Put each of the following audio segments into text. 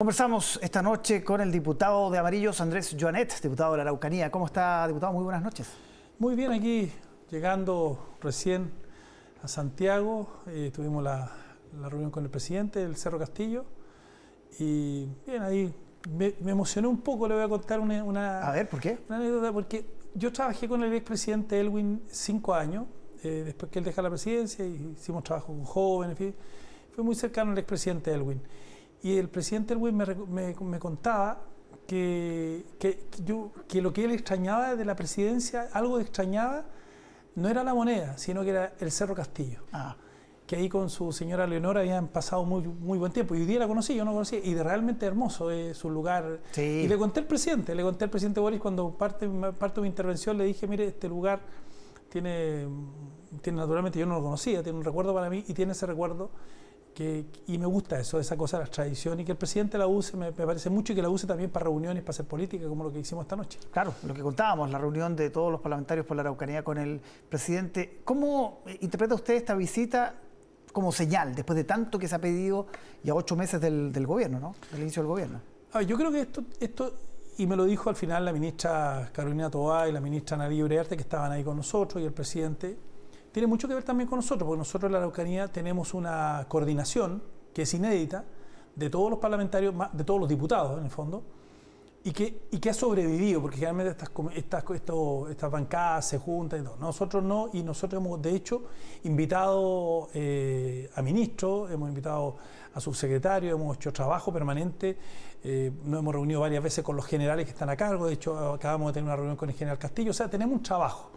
Conversamos esta noche con el diputado de Amarillos, Andrés Joanet, diputado de la Araucanía. ¿Cómo está, diputado? Muy buenas noches. Muy bien, aquí llegando recién a Santiago, eh, tuvimos la, reunión con el presidente del Cerro Castillo y bien, ahí me, emocioné un poco, le voy a contar una, A ver, ¿por qué? Una anécdota, porque yo trabajé con el expresidente Elwin cinco años, eh, después que él deja la presidencia, y hicimos trabajo con jóvenes, en fin, fui muy cercano al expresidente Elwin. Y el presidente Elwin me, me, contaba que, que, yo, que lo que él extrañaba de la presidencia, algo extrañaba, no era la moneda, sino que era el Cerro Castillo. Ah. Que ahí con su señora Leonora habían pasado muy, muy buen tiempo. Y hoy día la conocí, yo no conocía, y de realmente hermoso es su lugar. Y le conté al presidente, le conté al presidente Boris cuando parte, parte de mi intervención, le dije, mire, este lugar tiene, tiene naturalmente, yo no lo conocía, tiene un recuerdo para mí y tiene ese recuerdo y me gusta eso, esa cosa de la tradición y que el presidente la use, me, parece mucho y que la use también para reuniones, para hacer política, como lo que hicimos esta noche. Claro, lo que contábamos, la reunión de todos los parlamentarios por la Araucanía con el presidente. ¿Cómo interpreta usted esta visita como señal, después de tanto que se ha pedido ya ocho meses del, gobierno, ¿no? del inicio del gobierno? yo creo que esto, esto, y me lo dijo al final la ministra Carolina Tobá y la ministra Nadia Uriarte, que estaban ahí con nosotros, y el presidente, tiene mucho que ver también con nosotros, porque nosotros en la Araucanía tenemos una coordinación que es inédita de todos los parlamentarios, de todos los diputados en el fondo, y que, y que ha sobrevivido, porque generalmente estas, estas, estas bancadas se juntan y todo. Nosotros no, y nosotros hemos de hecho invitado eh, a ministros, hemos invitado a subsecretarios, hemos hecho trabajo permanente, eh, nos hemos reunido varias veces con los generales que están a cargo, de hecho acabamos de tener una reunión con el general Castillo, o sea, tenemos un trabajo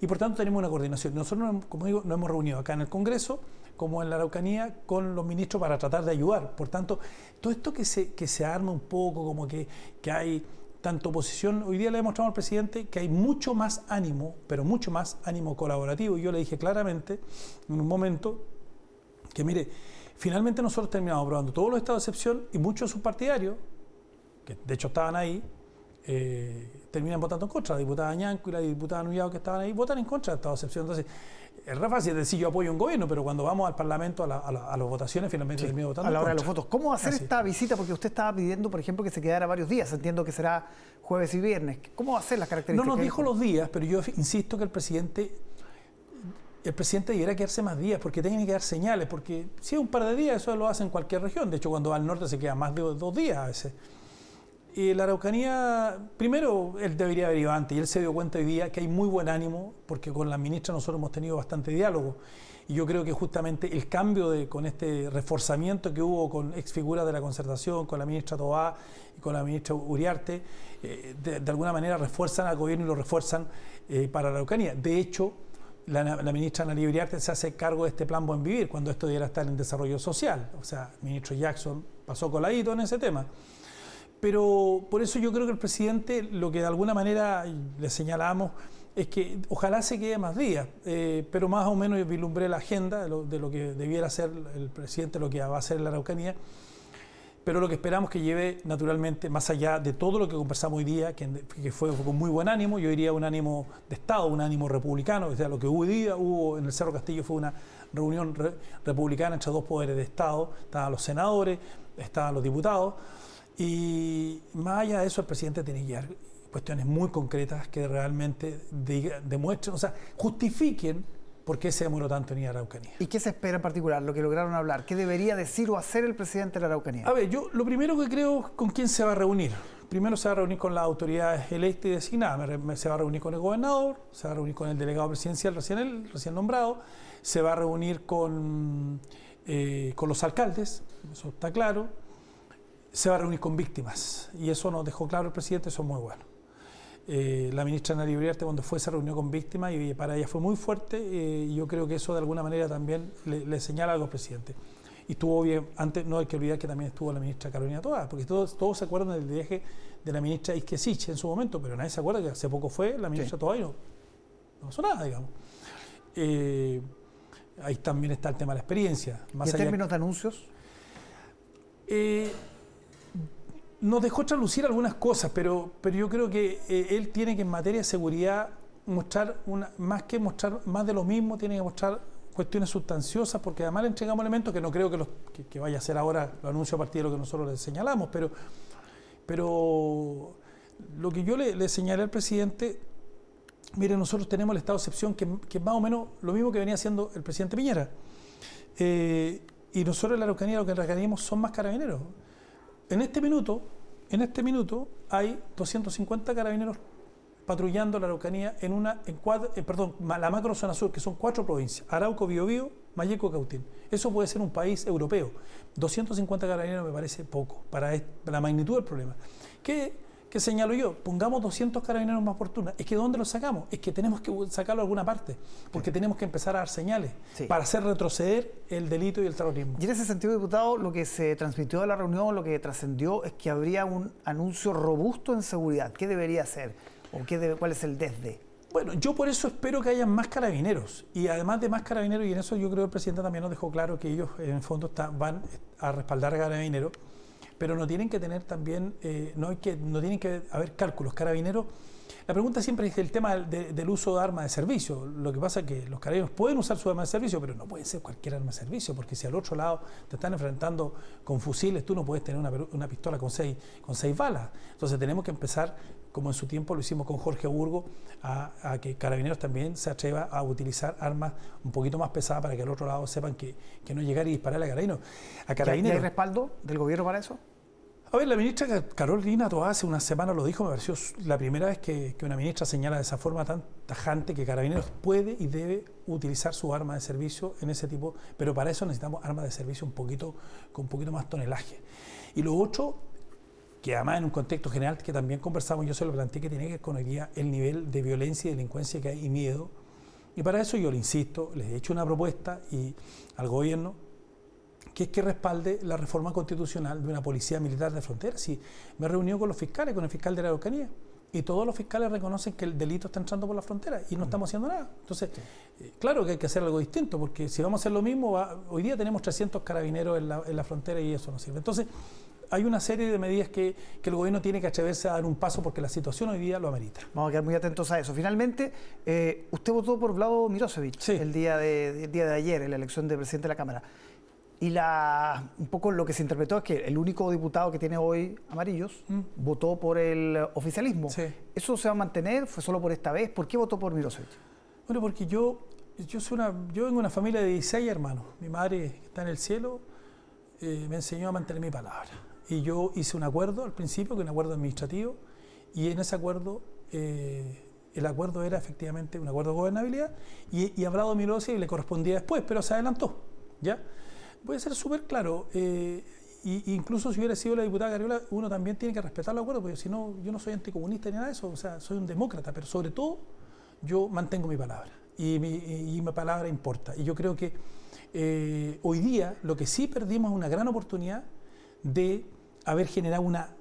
y por tanto tenemos una coordinación. Nosotros, como digo, nos hemos reunido acá en el Congreso, como en la Araucanía, con los ministros para tratar de ayudar. Por tanto, todo esto que se, que se arma un poco, como que, que hay tanto oposición, hoy día le demostramos al presidente que hay mucho más ánimo, pero mucho más ánimo colaborativo. Y yo le dije claramente en un momento que, mire, finalmente nosotros terminamos aprobando todos los estados de excepción y muchos de sus partidarios, que de hecho estaban ahí, eh, terminan votando en contra. La diputada Ñanco y la diputada Nuyao que estaban ahí votan en contra de esta excepción. Entonces, es re fácil decir yo apoyo un gobierno, pero cuando vamos al Parlamento a, las votaciones, finalmente termina votando. A la hora de los votos. ¿Cómo hacer esta visita? Porque usted estaba pidiendo, por ejemplo, que se quedara varios días. Entiendo que será jueves y viernes. ¿Cómo va a ser las características? No nos dijo los días, pero yo insisto que el presidente. El presidente debiera quedarse más días porque tiene que dar señales, porque si es un par de días, eso lo hace en cualquier región. De hecho, cuando va al norte se queda más de dos días a veces. Y la Araucanía, primero, él debería haber ido antes y él se dio cuenta hoy día que hay muy buen ánimo, porque con la ministra nosotros hemos tenido bastante diálogo. Y yo creo que justamente el cambio de, con este reforzamiento que hubo con ex figuras de la concertación, con la ministra Tobá y con la ministra Uriarte, eh, de, alguna manera refuerzan al gobierno y lo refuerzan eh, para la Araucanía. De hecho, la, ministra Nari Uriarte se hace cargo de este plan Buen Vivir, cuando esto debiera estar en desarrollo social. O sea, el ministro Jackson pasó coladito en ese tema. Pero por eso yo creo que el presidente, lo que de alguna manera le señalamos, es que ojalá se quede más días, eh, pero más o menos vislumbré la agenda de lo, que debiera ser el presidente, lo que va a hacer la Araucanía, pero lo que esperamos que lleve naturalmente, más allá de todo lo que conversamos hoy día, que, fue, con muy buen ánimo, yo diría un ánimo de Estado, un ánimo republicano, o sea, lo que hoy día, hubo en el Cerro Castillo fue una reunión republicana entre dos poderes de Estado, estaban los senadores, estaban los diputados, y más allá de eso, el presidente tiene que dar cuestiones muy concretas que realmente demuestren, o sea, justifiquen por qué se demoró tanto en ir a Araucanía. ¿Y qué se espera en particular, lo que lograron hablar? ¿Qué debería decir o hacer el presidente de la Araucanía? A ver, yo lo primero que creo con quién se va a reunir. Primero se va a reunir con las autoridades electas y designadas. Se va a reunir con el gobernador, se va a reunir con el delegado presidencial recién, recién nombrado, se va a reunir con, eh, con los alcaldes, eso está claro se va a reunir con víctimas y eso nos dejó claro el presidente, eso es muy bueno. Eh, la ministra Nari Uriarte cuando fue se reunió con víctimas y para ella fue muy fuerte eh, y yo creo que eso de alguna manera también le, señala algo al presidente. Y estuvo bien, antes no hay que olvidar que también estuvo la ministra Carolina Toa, porque todos, todos se acuerdan del viaje de la ministra Isquesich en su momento, pero nadie se acuerda que hace poco fue la ministra sí. y no, pasó nada, digamos. Eh, ahí también está el tema de la experiencia. Más ¿Y en términos de anuncios? Nos dejó traslucir algunas cosas, pero, pero yo creo que eh, él tiene que en materia de seguridad mostrar, una, más que mostrar más de lo mismo, tiene que mostrar cuestiones sustanciosas, porque además le entregamos elementos que no creo que, los, que, vaya a ser ahora, lo anuncio a partir de lo que nosotros le señalamos, pero, pero lo que yo le, señalé al presidente, mire, nosotros tenemos el estado de excepción que, que, es más o menos lo mismo que venía haciendo el presidente Piñera. Eh, y nosotros en la Araucanía lo que requerimos son más carabineros. En este minuto, en este minuto hay 250 carabineros patrullando la Araucanía en una, en eh, perdón, la macro zona sur, que son cuatro provincias, Arauco, Biobío, Mayeco, Cautín. Eso puede ser un país europeo. 250 carabineros me parece poco para la magnitud del problema. ¿Qué, ¿Qué señalo yo? Pongamos 200 carabineros más oportunos. Es que ¿dónde los sacamos? Es que tenemos que sacarlo a alguna parte, porque tenemos que empezar a dar señales para hacer retroceder el delito y el terrorismo. Y en ese sentido, diputado, lo que se transmitió de la reunión, lo que trascendió es que habría un anuncio robusto en seguridad. ¿Qué debería hacer? ¿O qué debe, cuál es el desde? Bueno, yo por eso espero que haya más carabineros. Y además de más carabineros, y en eso yo creo que el presidente también nos dejó claro que ellos en el fondo van a respaldar a carabineros pero no tienen que tener también, eh, no, hay que, no tienen que haber cálculos. Carabineros, la pregunta siempre es el tema del uso de armas de servicio. Lo que pasa es que los carabineros pueden usar su arma de servicio, pero no puede ser cualquier arma de servicio, porque si al otro lado te están enfrentando con fusiles, tú no puedes tener una, pistola con seis, con seis balas. Entonces tenemos que empezar, como en su tiempo lo hicimos con Jorge Burgo, a, que carabineros también se atreva a utilizar armas un poquito más pesadas para que al otro lado sepan que, que no llegar y disparar a carabineros. A carabineros. ¿Hay respaldo del gobierno para eso? A ver, la ministra Carolina Toá hace una semana lo dijo, me pareció la primera vez que, una ministra señala de esa forma tan tajante que Carabineros puede y debe utilizar su arma de servicio en ese tipo, pero para eso necesitamos armas de servicio un poquito, con un poquito más tonelaje. Y lo otro, que además en un contexto general que también conversamos, yo se lo planteé que tiene que ver con el, día el nivel de violencia y delincuencia que hay y miedo. Y para eso yo le insisto, les he hecho una propuesta y al gobierno que es que respalde la reforma constitucional de una policía militar de frontera. Si me he reunido con los fiscales, con el fiscal de la Araucanía, y todos los fiscales reconocen que el delito está entrando por la frontera y no estamos haciendo nada. Entonces, eh, claro que hay que hacer algo distinto, porque si vamos a hacer lo mismo, hoy día tenemos 300 carabineros en la, frontera y eso no sirve. Entonces, hay una serie de medidas que, el gobierno tiene que atreverse a dar un paso porque la situación hoy día lo amerita. Vamos a quedar muy atentos a eso. Finalmente, eh, usted votó por Vlado Mirosevic el, día de, el día de ayer en la elección de presidente de la Cámara. Y la, un poco lo que se interpretó es que el único diputado que tiene hoy amarillos mm. votó por el oficialismo. ¿Eso se va a mantener? ¿Fue solo por esta vez? ¿Por qué votó por Mirosevic? Bueno, porque yo, yo, soy una, yo vengo de una familia de 16 hermanos. Mi madre, que está en el cielo, eh, me enseñó a mantener mi palabra. Y yo hice un acuerdo al principio, que un acuerdo administrativo, y en ese acuerdo, eh, el acuerdo era efectivamente un acuerdo de gobernabilidad, y, y a Vlado Mirosevic le correspondía después, pero se adelantó. ¿ya? voy a ser súper claro. Eh, incluso si hubiera sido la diputada Cariola, uno también tiene que respetar los acuerdos, porque si no, yo no soy anticomunista ni nada de eso, o sea, soy un demócrata, pero sobre todo yo mantengo mi palabra y mi, palabra importa. Y yo creo que eh, hoy día lo que sí perdimos es una gran oportunidad de haber generado una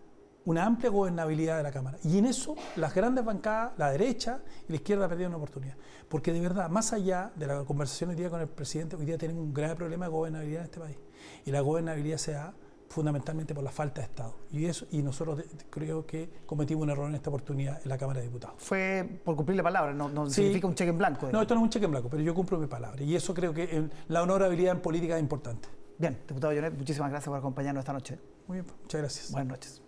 una amplia gobernabilidad de la Cámara. Y en eso las grandes bancadas, la derecha y la izquierda perdieron una oportunidad. Porque de verdad, más allá de la conversación hoy día con el presidente, hoy día tenemos un grave problema de gobernabilidad en este país. Y la gobernabilidad se da fundamentalmente por la falta de Estado. Y, eso, y nosotros creo que cometimos un error en esta oportunidad en la Cámara de Diputados. Fue por cumplir la palabra, no, significa un cheque en blanco. No, esto no es un cheque en blanco, pero yo cumplo mi palabra. Y eso creo que la honorabilidad en política es importante. Bien, diputado Jonet, muchísimas gracias por acompañarnos esta noche. Muy bien, muchas gracias. Buenas noches.